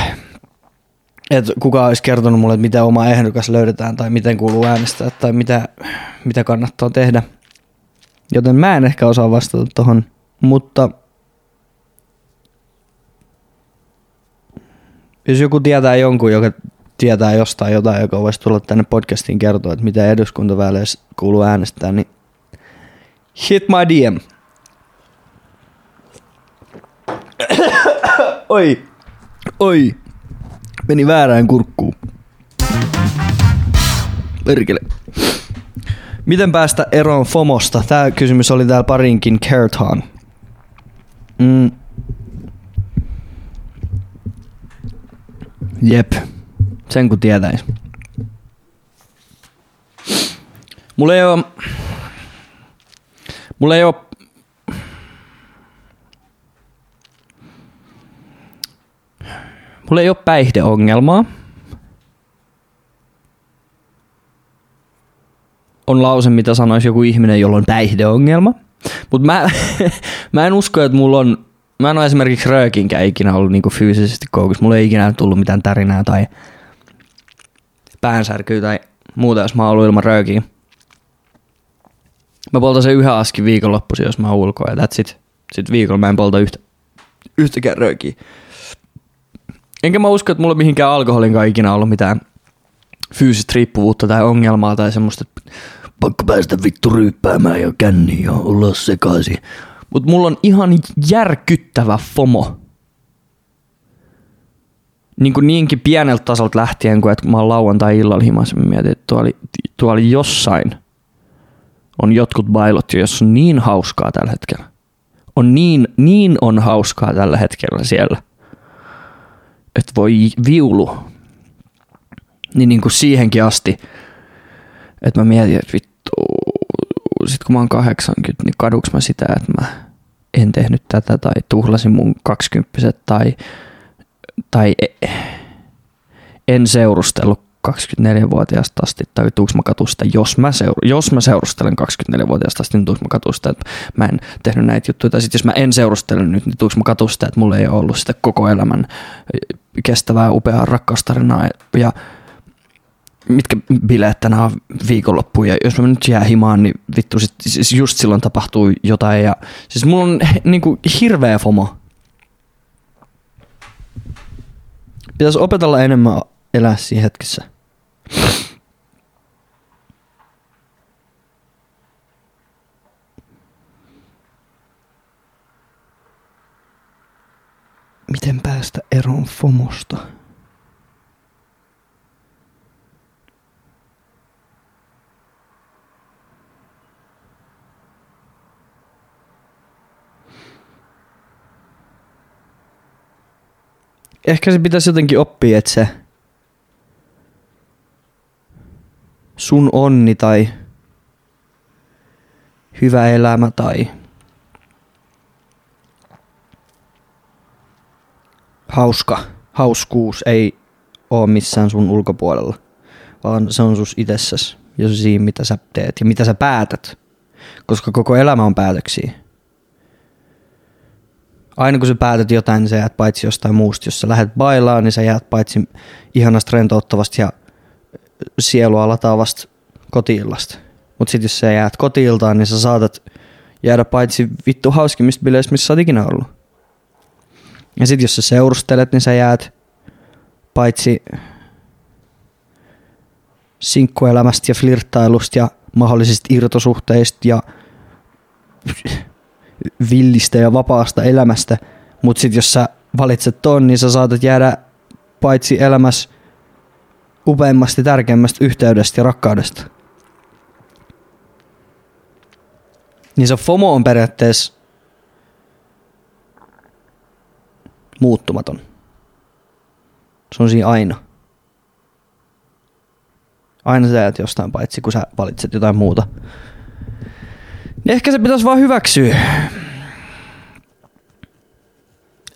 että kuka olisi kertonut mulle, että miten oma ehdokas löydetään tai miten kuuluu äänestää tai mitä, mitä kannattaa tehdä. Joten mä en ehkä osaa vastata tuohon, mutta jos joku tietää jonkun, joka tietää jostain jotain, joka voisi tulla tänne podcastiin kertoa, että mitä eduskuntaväleissä kuuluu äänestää, niin hit my DM. Oi, oi, meni väärään kurkkuun. Perkele. Miten päästä eroon FOMosta? Tämä kysymys oli täällä parinkin kertaan. Mm. Jep, sen kun tietäis. Mulla ei oo... Mulla ei oo... Mulla ei oo päihdeongelmaa. On lause, mitä sanoisi joku ihminen, jolla on päihdeongelma. Mutta mä, mä en usko, että mulla on mä en ole esimerkiksi röökinkään ikinä ollut niinku fyysisesti koukussa. Mulla ei ikinä tullut mitään tärinää tai päänsärkyä tai muuta, jos mä oon ollut ilman röökiä. Mä poltan sen yhden askin viikonloppuisin, jos mä oon ulkoa ja that's it. Sitten viikolla mä en polta yhtä, yhtäkään röökiä. Enkä mä usko, että mulla mihinkään alkoholin ikinä ollut mitään fyysistä riippuvuutta tai ongelmaa tai semmoista, että pakko päästä vittu ryyppäämään ja känniin ja olla sekaisin. Mutta mulla on ihan järkyttävä FOMO. Niin kuin niinkin pieneltä tasolta lähtien, kun että mä oon lauantai-illalla himassa, mä mietin, että tuolla, tuolla jossain on jotkut bailot, jos on niin hauskaa tällä hetkellä. On niin, niin on hauskaa tällä hetkellä siellä. Että voi viulu. Niin, niin kuin siihenkin asti, että mä mietin, että vittu, sit kun mä oon 80, niin kaduks mä sitä, että mä en tehnyt tätä tai tuhlasin mun kaksikymppiset tai, tai e, en seurustellut 24-vuotiaasta asti, tai tuuks mä katusta, jos mä, seur- jos mä seurustelen 24-vuotiaasta asti, niin tuuks mä katusta, että mä en tehnyt näitä juttuja, tai sitten jos mä en seurustele nyt, niin tuuks mä katusta, että mulla ei ole ollut sitä koko elämän kestävää, upeaa rakkaustarinaa, ja mitkä bileet tänään on viikonloppu ja jos mä nyt jää himaan, niin vittu sit, siis just silloin tapahtuu jotain ja siis mulla on niinku hirveä FOMO. Pitäisi opetella enemmän elää siinä hetkessä. Miten päästä eroon FOMosta? Ehkä se pitäisi jotenkin oppia, että se sun onni tai hyvä elämä tai hauska, hauskuus ei ole missään sun ulkopuolella, vaan se on sus itsessäsi ja siinä, mitä sä teet ja mitä sä päätät, koska koko elämä on päätöksiä aina kun sä päätät jotain, niin sä jäät paitsi jostain muusta. Jos sä lähdet bailaan, niin sä jäät paitsi ihanasta rentouttavasta ja sielua lataavasta kotiillasta. Mutta sitten jos sä jäät kotiiltaan, niin sä saatat jäädä paitsi vittu hauskimmista bileistä, missä sä oot ikinä ollut. Ja sitten jos sä seurustelet, niin sä jäät paitsi sinkkuelämästä ja flirttailusta ja mahdollisista irtosuhteista ja villistä ja vapaasta elämästä. Mutta sitten jos sä valitset ton, niin sä saatat jäädä paitsi elämässä upeimmasta tärkeimmästä yhteydestä ja rakkaudesta. Niin se FOMO on periaatteessa muuttumaton. Se on siinä aina. Aina sä jäät jostain paitsi, kun sä valitset jotain muuta. Ehkä se pitäisi vaan hyväksyä.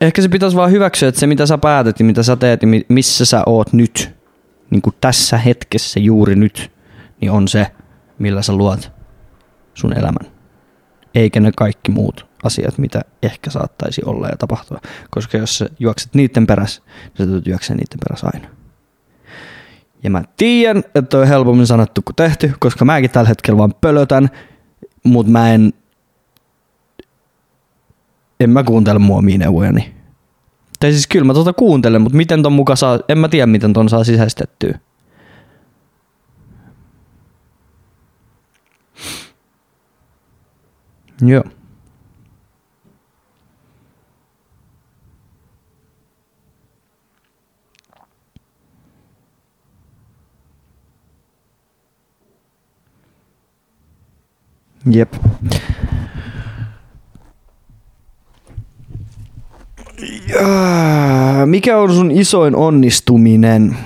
Ehkä se pitäisi vaan hyväksyä, että se mitä sä päätät ja mitä sä teet ja missä sä oot nyt, niin kuin tässä hetkessä juuri nyt, niin on se, millä sä luot sun elämän. Eikä ne kaikki muut asiat, mitä ehkä saattaisi olla ja tapahtua. Koska jos sä juokset niiden perässä, niin sä tulet juoksemaan niiden perässä aina. Ja mä tiedän, että on helpommin sanottu kuin tehty, koska mäkin tällä hetkellä vaan pölötän, mutta mä en, en mä kuuntele mua neuvojani. Tai siis kyllä mä tuota kuuntelen, mutta miten ton muka saa, en mä tiedä miten ton saa sisäistettyä. Joo. Jep. Mikä on sun isoin onnistuminen?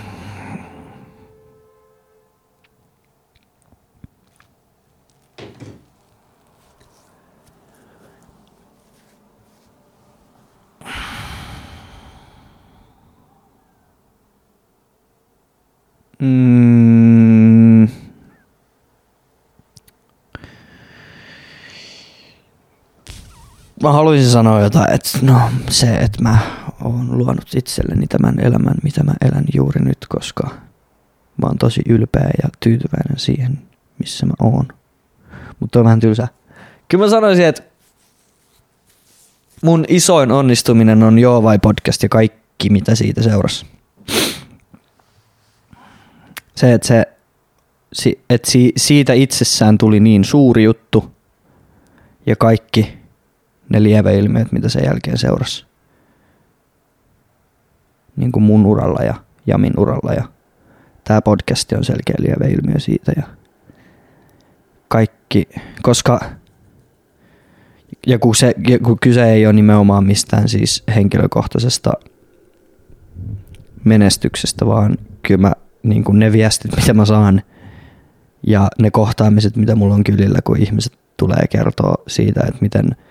Mä haluaisin sanoa jotain, että no se, että mä oon luonut itselleni tämän elämän, mitä mä elän juuri nyt, koska mä oon tosi ylpeä ja tyytyväinen siihen, missä mä oon. Mutta on vähän tylsä. Kyllä mä sanoisin, että mun isoin onnistuminen on Joo vai podcast ja kaikki, mitä siitä seurasi. Se, että se, että siitä itsessään tuli niin suuri juttu ja kaikki ne lieveilmiöt, mitä sen jälkeen seurasi. Niin kuin mun uralla ja Jamin uralla ja tämä podcast on selkeä lieveilmiö siitä ja kaikki, koska ja kun, se, kun kyse ei ole nimenomaan mistään siis henkilökohtaisesta menestyksestä, vaan kyllä mä, niin kuin ne viestit, mitä mä saan ja ne kohtaamiset, mitä mulla on kylillä, kun ihmiset tulee kertoa siitä, että miten –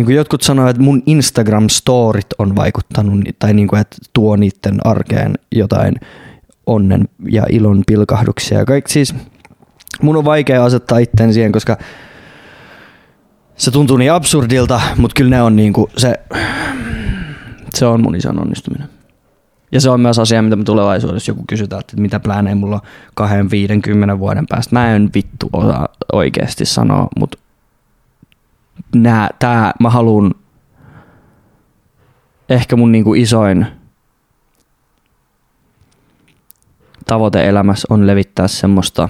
niin kuin jotkut sanoivat, että mun Instagram-storit on vaikuttanut, tai niin kuin, että tuo niiden arkeen jotain onnen ja ilon pilkahduksia. Ja kaikki, siis mun on vaikea asettaa itteen siihen, koska se tuntuu niin absurdilta, mutta kyllä ne on niin kuin se, se on mun isän onnistuminen. Ja se on myös asia, mitä tulevaisuudessa joku kysytään, että mitä pläänejä mulla on kahden, viiden, kymmenen vuoden päästä. Mä en vittu osaa oikeasti sanoa, mutta nää, tää, mä haluun ehkä mun niinku isoin tavoite elämässä on levittää semmoista,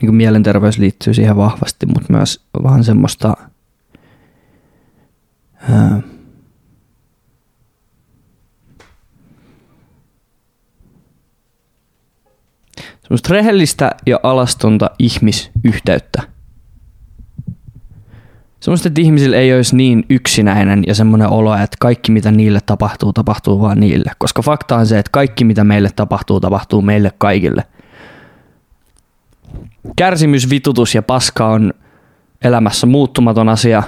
niin mielenterveys liittyy siihen vahvasti, mutta myös vähän semmoista ää, semmoista rehellistä ja alastonta ihmisyhteyttä – Semmoista, että ihmisillä ei olisi niin yksinäinen ja semmoinen olo, että kaikki mitä niille tapahtuu, tapahtuu vaan niille. Koska fakta on se, että kaikki mitä meille tapahtuu, tapahtuu meille kaikille. Kärsimys, vitutus ja paska on elämässä muuttumaton asia.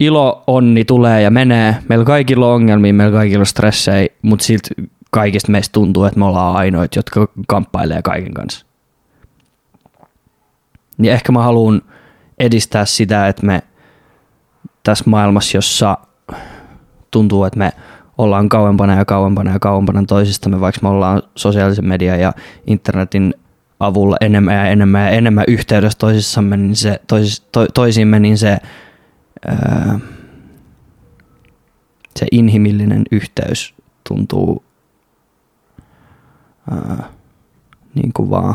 Ilo, onni tulee ja menee. Meillä kaikilla on ongelmia, meillä kaikilla on stressejä, mutta silti kaikista meistä tuntuu, että me ollaan ainoit, jotka kamppailee kaiken kanssa. Niin ehkä mä haluan edistää sitä, että me tässä maailmassa, jossa tuntuu, että me ollaan kauempana ja kauempana ja kauempana toisistamme, vaikka me ollaan sosiaalisen median ja internetin avulla enemmän ja enemmän ja enemmän yhteydessä toisissamme, niin se, toisis, to, toisimme, niin se, ää, se inhimillinen yhteys tuntuu ää, niin kuin vaan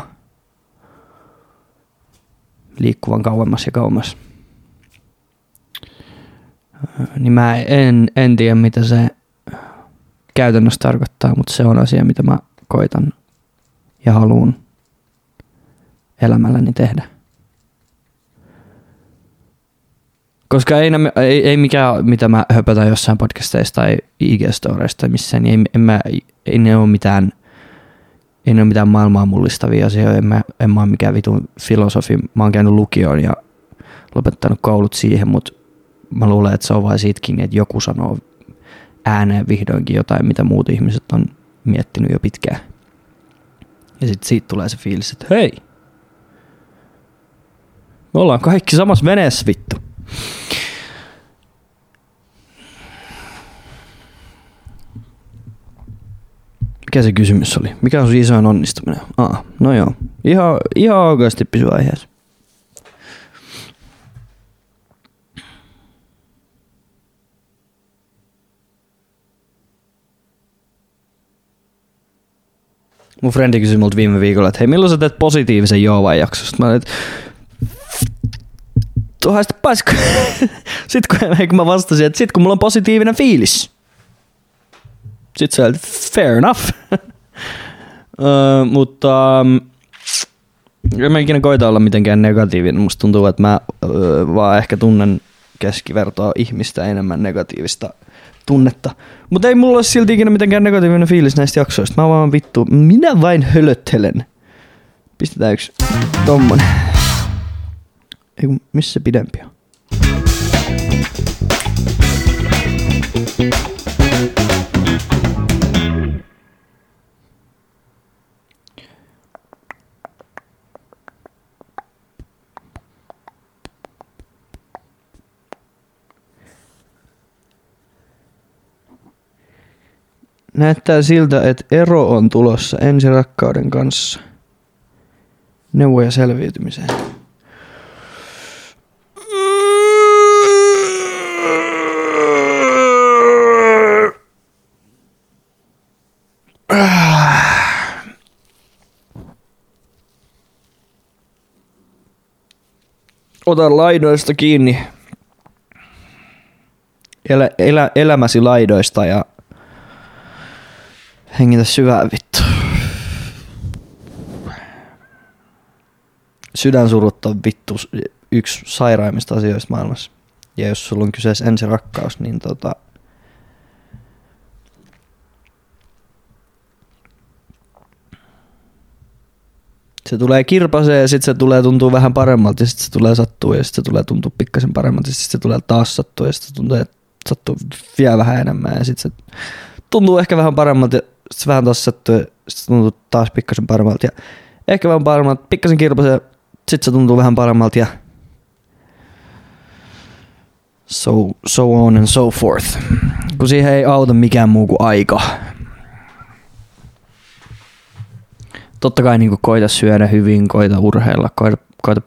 liikkuvan kauemmas ja kauemmas. Niin mä en, en tiedä, mitä se käytännössä tarkoittaa, mutta se on asia, mitä mä koitan ja haluan elämälläni tehdä. Koska ei, ei, ei mikään, mitä mä höpötän jossain podcasteista tai IG-storeista missään, niin ei, en mä, ei ne ole mitään, ei ne ole mitään maailmaa mullistavia asioita. En mä, en mä ole mikään vitun filosofi. Mä oon käynyt lukioon ja lopettanut koulut siihen, mutta mä luulen, että se on vain siitä kiinni, että joku sanoo ääneen vihdoinkin jotain, mitä muut ihmiset on miettinyt jo pitkään. Ja sitten siitä tulee se fiilis, että hei, me ollaan kaikki samassa veneessä vittu. Mikä se kysymys oli? Mikä on sun isoin onnistuminen? Ah, no joo. Ihan, ihan oikeasti pysy aiheessa. Mun frendi kysyi multa viime viikolla, että hei, milloin sä teet positiivisen Joovan jaksosta? Mä olin, että sitten paska. sitten kun, kun mä vastasin, että sit kun mulla on positiivinen fiilis. Se oli, fair enough. uh, mutta um, en mä ikinä koita olla mitenkään negatiivinen. Musta tuntuu, että mä uh, vaan ehkä tunnen keskivertoa ihmistä enemmän negatiivista tunnetta. Mutta ei mulla ole silti ikinä mitenkään negatiivinen fiilis näistä jaksoista. Mä vaan vittu, minä vain hölöttelen. Pistetään yksi tommonen. Ei missä pidempi on? Näyttää siltä, että ero on tulossa ensirakkauden kanssa. Neuvoja selviytymiseen. Ota laidoista kiinni. Elä, elä, elämäsi laidoista ja hengitä syvää vittu. Sydänsurut on vittu yksi sairaimmista asioista maailmassa. Ja jos sulla on kyseessä ensirakkaus, niin tota, se tulee kirpaseen ja sitten se tulee tuntuu vähän paremmalta ja sitten se tulee sattua ja sitten se tulee tuntua pikkasen paremmalta ja sitten se tulee taas sattua ja sitten tuntuu, että sattuu vielä vähän enemmän ja sitten se tuntuu ehkä vähän paremmalta ja vähän ja sitten se tuntuu taas pikkasen paremmalta ja ehkä vähän paremmalta, pikkasen kirpasee ja sitten se tuntuu vähän paremmalta ja so, so on and so forth. Kun siihen ei auta mikään muu kuin aika. totta kai niin koita syödä hyvin, koita urheilla, koita, koita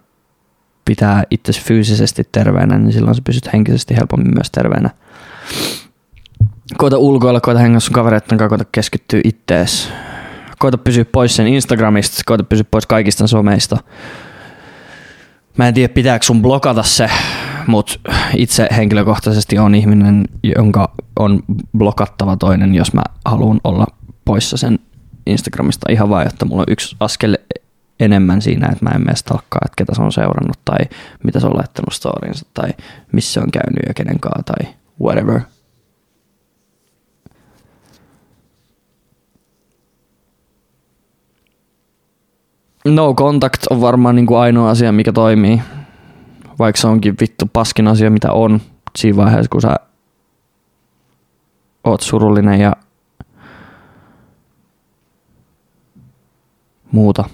pitää itse fyysisesti terveenä, niin silloin sä pysyt henkisesti helpommin myös terveenä. Koita ulkoilla, koita hengä sun kavereiden kanssa, koita keskittyä ittees. Koita pysyä pois sen Instagramista, koita pysyä pois kaikista someista. Mä en tiedä, pitääkö sun blokata se, mutta itse henkilökohtaisesti on ihminen, jonka on blokattava toinen, jos mä haluan olla poissa sen Instagramista ihan vain, että mulla on yksi askel enemmän siinä, että mä en mene stalkkaa, että ketä se on seurannut tai mitä se on laittanut storinsa tai missä se on käynyt ja kenen kanssa tai whatever. No contact on varmaan niin kuin ainoa asia, mikä toimii. Vaikka se onkin vittu paskin asia, mitä on siinä vaiheessa, kun sä oot surullinen ja muuta.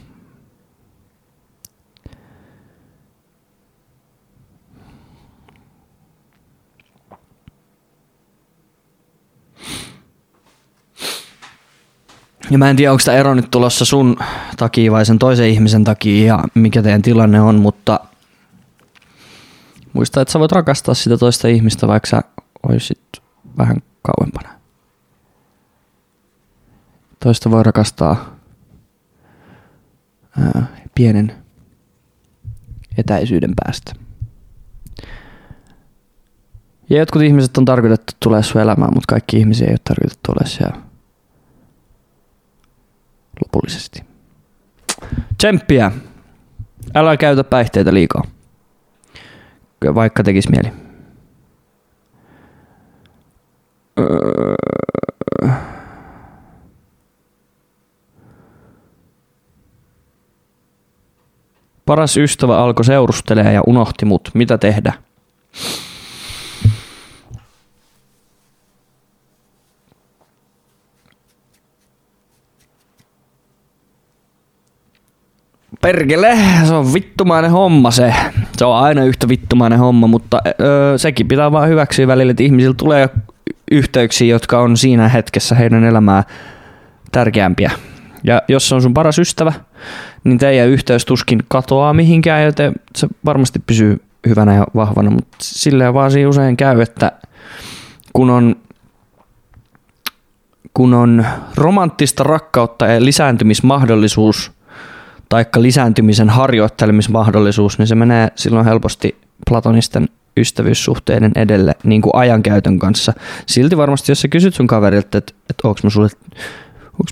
Ja mä en tiedä, onko tämä ero nyt tulossa sun takia vai sen toisen ihmisen takia ja mikä teidän tilanne on, mutta muista, että sä voit rakastaa sitä toista ihmistä, vaikka sä olisit vähän kauempana. Toista voi rakastaa ää, pienen etäisyyden päästä. Ja jotkut ihmiset on tarkoitettu tulee sun elämään, mutta kaikki ihmisiä ei ole tarkoitettu ole siellä lopullisesti. Tsemppiä. Älä käytä päihteitä liikaa. Vaikka tekis mieli. Öö. Paras ystävä alkoi seurustelemaan ja unohti mut. Mitä tehdä? Perkele, se on vittumainen homma se. Se on aina yhtä vittumainen homma, mutta öö, sekin pitää vaan hyväksyä välillä, että ihmisillä tulee yhteyksiä, jotka on siinä hetkessä heidän elämää tärkeämpiä. Ja jos se on sun paras ystävä, niin teidän yhteys tuskin katoaa mihinkään, joten se varmasti pysyy hyvänä ja vahvana, mutta silleen vaan siinä usein käy, että kun on, kun on romanttista rakkautta ja lisääntymismahdollisuus – taikka lisääntymisen harjoittelemismahdollisuus, niin se menee silloin helposti platonisten ystävyyssuhteiden edelle niin kuin ajankäytön kanssa. Silti varmasti, jos sä kysyt sun kaverilta, että, että onko mä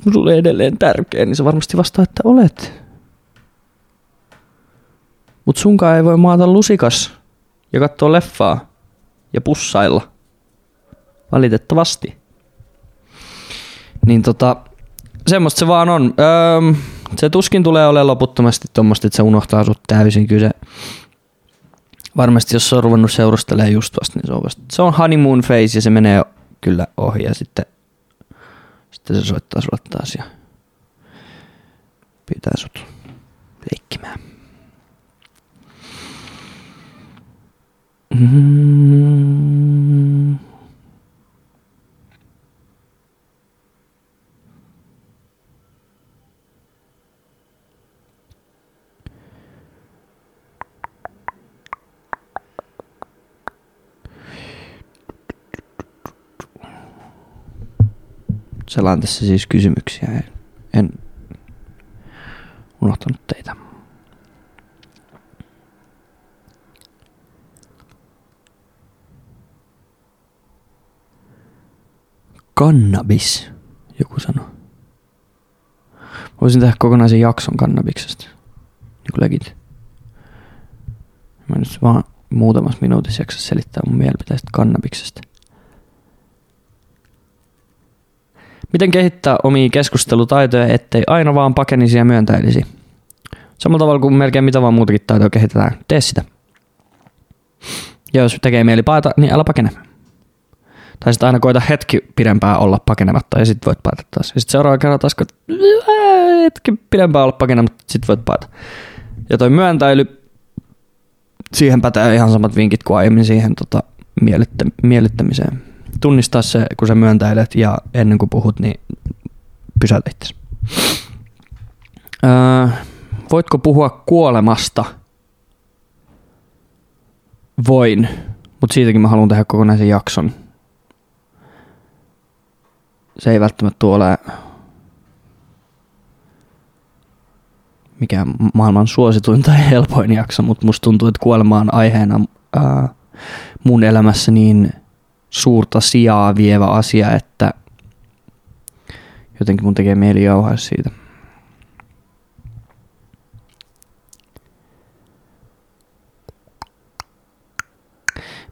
mä sulle edelleen tärkeä, niin se varmasti vastaa, että olet. Mutta sunkaan ei voi maata lusikas ja katsoa leffaa ja pussailla. Valitettavasti. Niin tota, semmoista se vaan on. Öö, se tuskin tulee olemaan loputtomasti tuommoista, että se unohtaa sut täysin. Kyllä se varmasti jos se on ruvennut seurustelemaan just vasta, niin se on, vasta, se on honeymoon phase ja se menee kyllä ohi ja sitten, sitten se soittaa sulle taas ja pyytää sut leikkimään. Mm-hmm. Selaan tässä siis kysymyksiä. En, unohtanut teitä. Kannabis, joku sanoi. Voisin tehdä kokonaisen jakson kannabiksesta. Niin kuin legit. Mä nyt vaan muutamassa minuutissa jaksa selittää mun mielipiteistä kannabiksesta. Miten kehittää omia keskustelutaitoja, ettei aina vaan pakenisi ja myöntäilisi? Samalla tavalla kuin melkein mitä vaan muutakin taitoa kehitetään. Tee sitä. Ja jos tekee mieli paeta, niin älä pakene. Tai sitten aina koita hetki pidempään olla pakenematta ja sitten voit paeta taas. Ja sitten seuraava kerran taas koita hetki pidempään olla pakenematta, sitten voit paeta. Ja toi myöntäily, siihen pätee ihan samat vinkit kuin aiemmin siihen tota, miellyttämiseen tunnistaa se, kun sä myöntäilet ja ennen kuin puhut, niin pysäytä. Öö, voitko puhua kuolemasta? Voin, mutta siitäkin mä haluan tehdä kokonaisen jakson. Se ei välttämättä ole mikä maailman suosituin tai helpoin jakso, mutta musta tuntuu, että kuolema on aiheena ää, mun elämässä niin – suurta sijaa vievä asia, että jotenkin mun tekee mieli jauhaa siitä.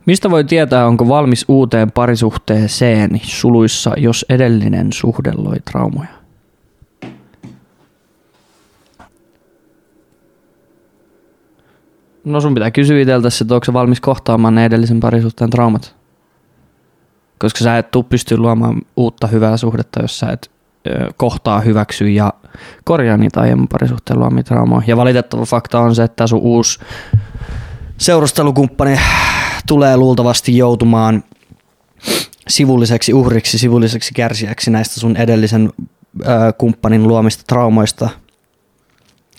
Mistä voi tietää, onko valmis uuteen parisuhteeseen suluissa, jos edellinen suhde loi traumoja? No sun pitää kysyä itseltä, että onko se valmis kohtaamaan ne edellisen parisuhteen traumat koska sä et tule pystyä luomaan uutta hyvää suhdetta, jos sä et kohtaa hyväksyä ja korjaa niitä aiemman parisuhteen luomia traumoja. Ja valitettava fakta on se, että sun uusi seurustelukumppani tulee luultavasti joutumaan sivulliseksi uhriksi, sivulliseksi kärsijäksi näistä sun edellisen ää, kumppanin luomista traumoista,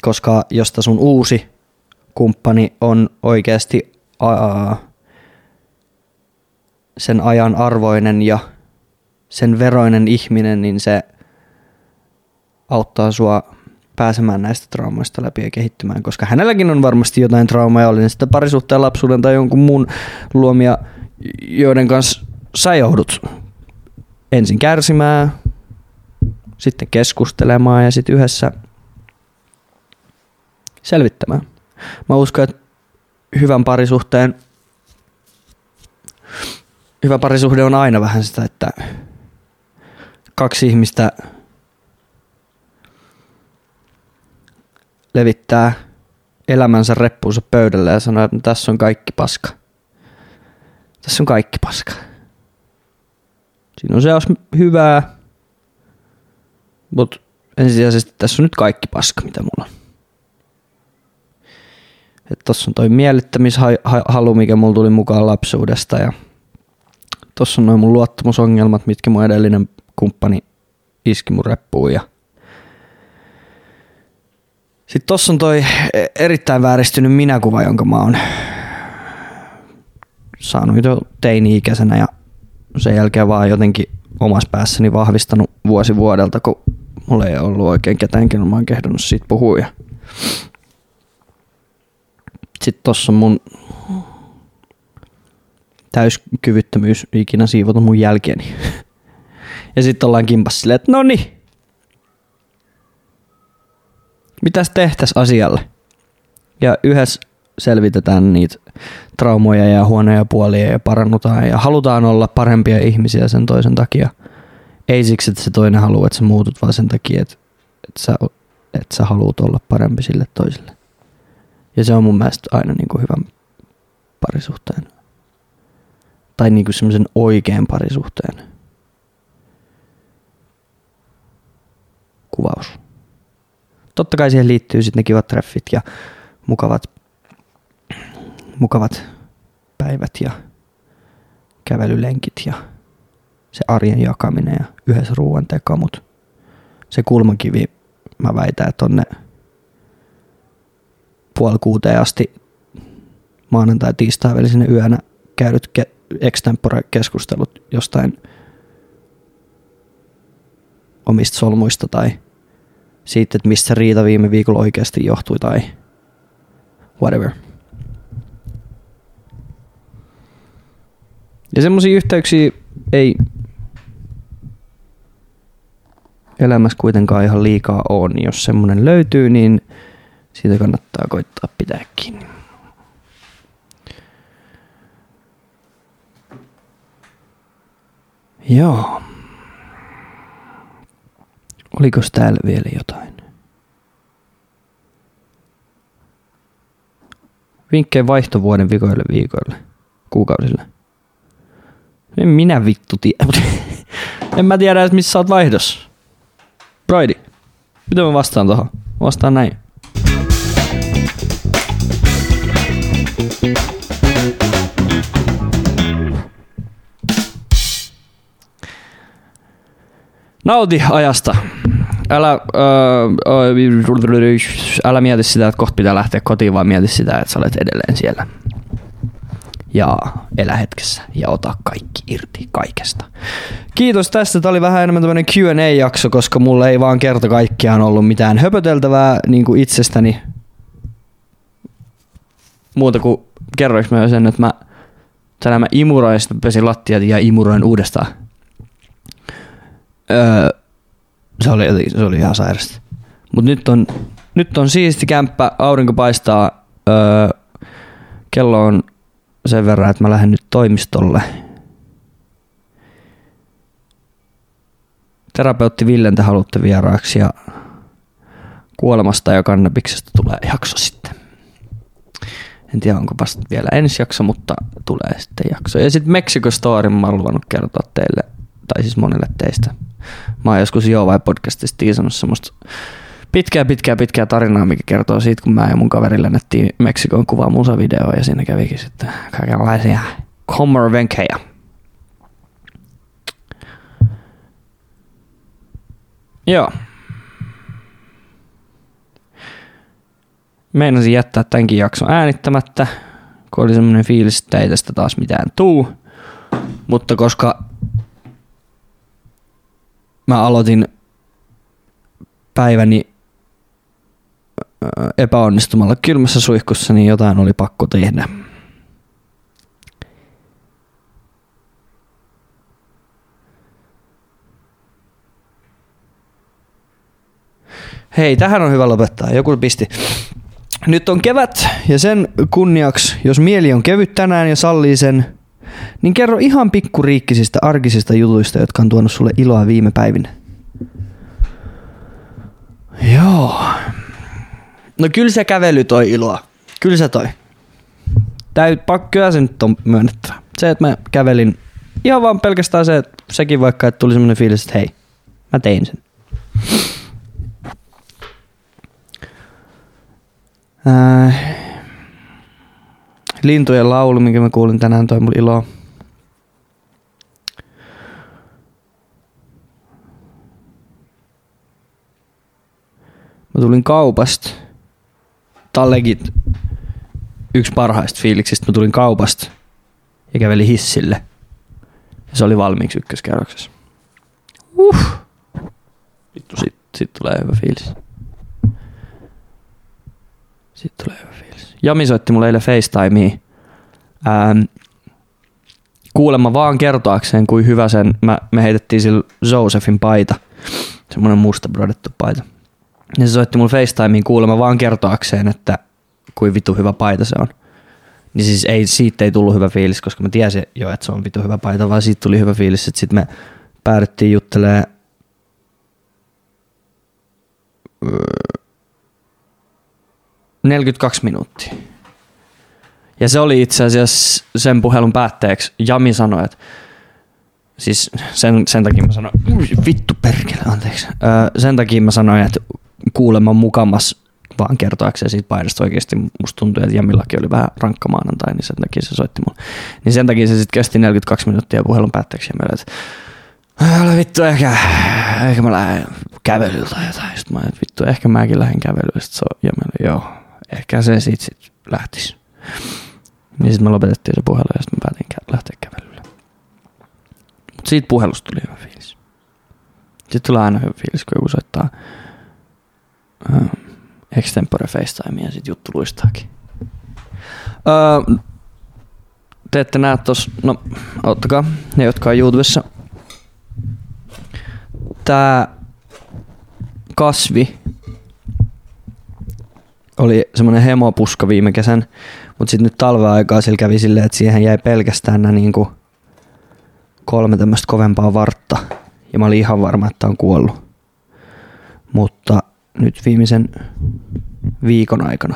koska josta sun uusi kumppani on oikeasti ää, sen ajan arvoinen ja sen veroinen ihminen, niin se auttaa sua pääsemään näistä traumoista läpi ja kehittymään, koska hänelläkin on varmasti jotain traumaa, oli sitten parisuhteen, lapsuuden tai jonkun muun luomia, joiden kanssa sä joudut ensin kärsimään, sitten keskustelemaan ja sitten yhdessä selvittämään. Mä uskon, että hyvän parisuhteen hyvä parisuhde on aina vähän sitä, että kaksi ihmistä levittää elämänsä reppuunsa pöydälle ja sanoo, että tässä on kaikki paska. Tässä on kaikki paska. Siinä on se hyvää, mutta ensisijaisesti tässä on nyt kaikki paska, mitä mulla on. Että tossa on toi miellyttämishalu, mikä mulla tuli mukaan lapsuudesta ja tossa on noin mun luottamusongelmat, mitkä mun edellinen kumppani iski mun reppuun ja sitten tossa on toi erittäin vääristynyt minäkuva, jonka mä oon saanut jo teini-ikäisenä ja sen jälkeen vaan jotenkin omassa päässäni vahvistanut vuosi vuodelta, kun mulla ei ollut oikein ketään, kenellä mä oon kehdannut siitä puhua. Sitten tossa on mun täyskyvyttömyys ikinä siivota mun jälkeeni. ja sitten ollaan kimpas silleen, että no niin, mitäs tehtäis asialle? Ja yhdessä selvitetään niitä traumoja ja huonoja puolia ja parannutaan ja halutaan olla parempia ihmisiä sen toisen takia. Ei siksi, että se toinen haluaa, että sä muutut, vaan sen takia, että, että, sä, että sä haluat olla parempi sille toiselle. Ja se on mun mielestä aina niin kuin hyvän parisuhteen. Tai niin kuin semmoisen oikean parisuhteen kuvaus. Totta kai siihen liittyy sitten ne kivat treffit ja mukavat, mukavat päivät ja kävelylenkit ja se arjen jakaminen ja yhdessä ruoan teko, mutta se kulmakivi, mä väitän, että on ne puoli kuuteen asti maanantai tiistai välisenä yönä käydyt ke- extempore keskustelut jostain omista solmuista tai siitä, että mistä riita viime viikolla oikeasti johtui tai whatever. Ja semmoisia yhteyksiä ei elämässä kuitenkaan ihan liikaa ole, niin jos semmoinen löytyy, niin siitä kannattaa koittaa pitää kiinni. Joo. Oliko täällä vielä jotain? Vinkkejä vaihtovuoden vikoille viikoille, kuukausille. En minä vittu tiedä, en mä tiedä edes missä sä oot vaihdos. Broidi, mitä mä vastaan tohon? vastaan näin. Nauti ajasta. Älä, öö, älä mieti sitä, että kohta pitää lähteä kotiin, vaan mieti sitä, että sä olet edelleen siellä. Ja elä hetkessä ja ota kaikki irti kaikesta. Kiitos tästä. Tämä oli vähän enemmän tämmöinen Q&A-jakso, koska mulla ei vaan kerta kaikkiaan ollut mitään höpöteltävää niin kuin itsestäni. Muuta kuin kerroinko mä sen, että mä tänään mä imuroin, pesin lattiat ja imuroin uudestaan Öö, se, oli, se oli ihan sairasta. Mutta nyt on, nyt on siisti kämppä, aurinko paistaa, öö, kello on sen verran, että mä lähden nyt toimistolle. Terapeutti Villen te haluatte vieraaksi ja kuolemasta ja kannabiksesta tulee jakso sitten. En tiedä, onko vasta vielä ensi jakso, mutta tulee sitten jakso. Ja sitten Mexico Story mä oon luvannut kertoa teille, tai siis monelle teistä. Mä oon joskus Joo vai podcastista tiisannut semmoista pitkää, pitkää, pitkää tarinaa, mikä kertoo siitä, kun mä ja mun kaveri lennettiin Meksikon kuvaa musavideoa ja siinä kävikin sitten kaikenlaisia kommervenkkejä. Joo. Meinasin jättää tämänkin jakson äänittämättä, kun oli semmoinen fiilis, että ei tästä taas mitään tuu. Mutta koska mä aloitin päiväni epäonnistumalla kylmässä suihkussa, niin jotain oli pakko tehdä. Hei, tähän on hyvä lopettaa. Joku pisti. Nyt on kevät ja sen kunniaksi, jos mieli on kevyt tänään ja sallii sen, niin kerro ihan pikkuriikkisistä arkisista jutuista, jotka on tuonut sulle iloa viime päivinä. Joo. No kyllä se kävely toi iloa. Kyllä se toi. Täyt, pakkoa se nyt on myönnettävä. Se, että mä kävelin ihan vaan pelkästään se, että sekin vaikka, että tuli semmoinen fiilis, että hei, mä tein sen. Äh, lintujen laulu, minkä mä kuulin tänään, toi mulle iloa. Mä tulin kaupasta. Tallegit yksi parhaista fiiliksistä. Mä tulin kaupasta ja kävelin hissille. Ja se oli valmiiksi ykköskerroksessa. Uh. Vittu, sit, sit tulee hyvä fiilis. Sitten tulee hyvä fiilis. Jami soitti mulle eilen FaceTimea. Ähm, kuulemma vaan kertoakseen, kuin hyvä sen, mä, me heitettiin sillä Josephin paita. Semmoinen musta brodettu paita. Ja se soitti mulle FaceTimeen kuulemma vaan kertoakseen, että kuin vitu hyvä paita se on. Niin siis ei, siitä ei tullut hyvä fiilis, koska mä tiesin jo, että se on vitu hyvä paita, vaan siitä tuli hyvä fiilis, että sitten me päädyttiin juttelemaan 42 minuuttia. Ja se oli itse asiassa sen puhelun päätteeksi. Jami sanoi, että siis sen, sen takia mä sanoin, vittu perkele, anteeksi. Öö, sen takia mä sanoin, että kuulemma mukamas vaan kertoakseen siitä paidasta oikeasti musta tuntui, että Jamillakin oli vähän rankka maanantai, niin sen takia se soitti mulle. Niin sen takia se sitten kesti 42 minuuttia puhelun päätteeksi ja meillä, että vittu, ehkä, ehkä mä lähden kävelyllä tai jotain. Sitten mä että vittu, ehkä mäkin lähden kävelyllä. Sitten se on, ja meillä, joo, ehkä se siitä sit lähtisi. Niin sitten me lopetettiin se puhelu ja sitten mä päätin lähteä kävelylle. Mutta siitä puhelusta tuli hyvä fiilis. Sitten tulee aina hyvä fiilis, kun joku soittaa uh, extempore FaceTime ja sitten juttu luistaakin. Uh, te ette näe tos, no ottakaa ne, jotka on YouTubessa. Tää kasvi oli semmoinen hemopuska viime kesän, mutta sitten nyt talven aikaa sillä kävi silleen, että siihen jäi pelkästään nämä niinku kolme tämmöistä kovempaa vartta. Ja mä olin ihan varma, että on kuollut. Mutta nyt viimeisen viikon aikana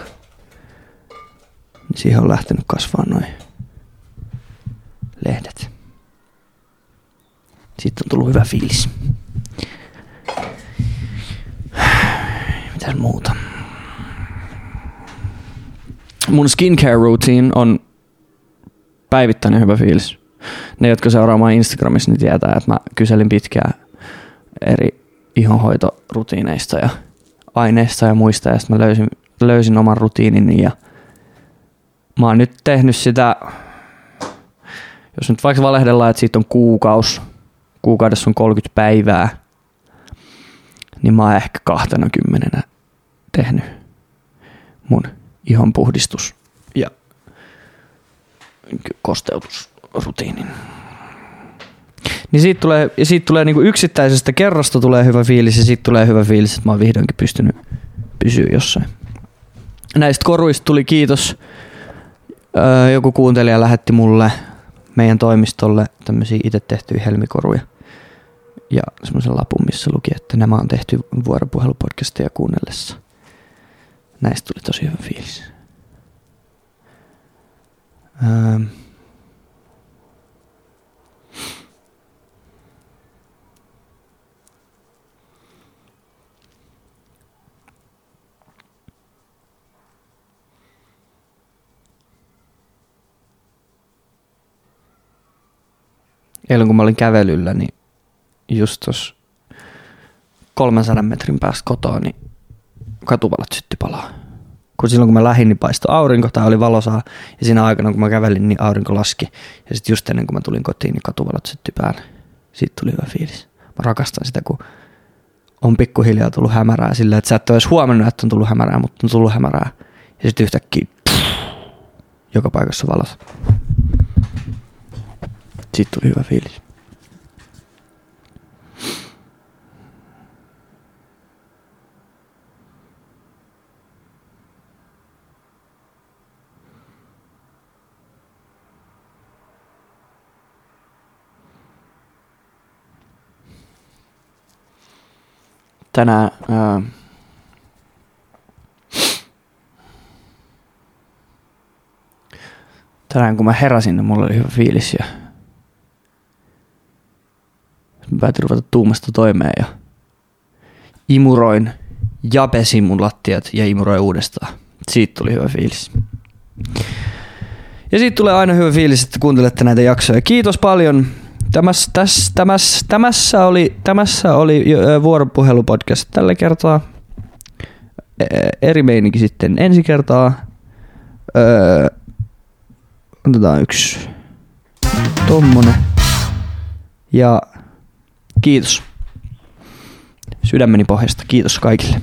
niin siihen on lähtenyt kasvaa noin lehdet. Sitten on tullut hyvä fiilis. Mitäs muuta? Mun skincare routine on päivittäinen hyvä fiilis. Ne, jotka seuraa Instagramissa, niin tietää, että mä kyselin pitkään eri ihonhoitorutiineista ja aineista ja muista, ja sitten mä löysin, löysin oman rutiinini ja mä oon nyt tehnyt sitä, jos nyt vaikka valehdellaan, että siitä on kuukaus, kuukaudessa on 30 päivää, niin mä oon ehkä 20 tehnyt mun ihon puhdistus ja kosteutusrutiinin. Niin siitä tulee, ja siitä tulee niinku yksittäisestä kerrasta tulee hyvä fiilis ja siitä tulee hyvä fiilis, että mä oon vihdoinkin pystynyt pysyä jossain. Näistä koruista tuli kiitos. Öö, joku kuuntelija lähetti mulle meidän toimistolle tämmöisiä itse tehtyjä helmikoruja. Ja semmoisen lapun, missä luki, että nämä on tehty vuoropuhelupodcastia kuunnellessa – näistä tuli tosi hyvä fiilis. Ähm. Eilen kun mä olin kävelyllä, niin just tuossa 300 metrin päästä kotoa, niin katuvalot sytty palaa. Kun silloin kun mä lähdin, niin paistoi aurinko tai oli valosaa. Ja siinä aikana kun mä kävelin, niin aurinko laski. Ja sitten just ennen kuin mä tulin kotiin, niin katuvalot sytty päälle. Siitä tuli hyvä fiilis. Mä rakastan sitä, kun on pikkuhiljaa tullut hämärää sillä, että sä et ole edes huomannut, että on tullut hämärää, mutta on tullut hämärää. Ja sitten yhtäkkiä joka paikassa valot. Siitä tuli hyvä fiilis. Tänään ää, tänään kun mä heräsin, niin mulla oli hyvä fiilis ja mä päätin ruveta tuumasta toimeen ja imuroin ja pesin mun lattiat ja imuroin uudestaan. Siitä tuli hyvä fiilis. Ja siitä tulee aina hyvä fiilis, että kuuntelette näitä jaksoja. Kiitos paljon Tämässä, täs, tämässä, tämässä oli, tämässä oli vuoropuhelupodcast tällä kertaa. Eri meininki sitten ensi kertaa. Öö, otetaan yksi tommonen. Ja kiitos. Sydämeni pohjasta. Kiitos kaikille.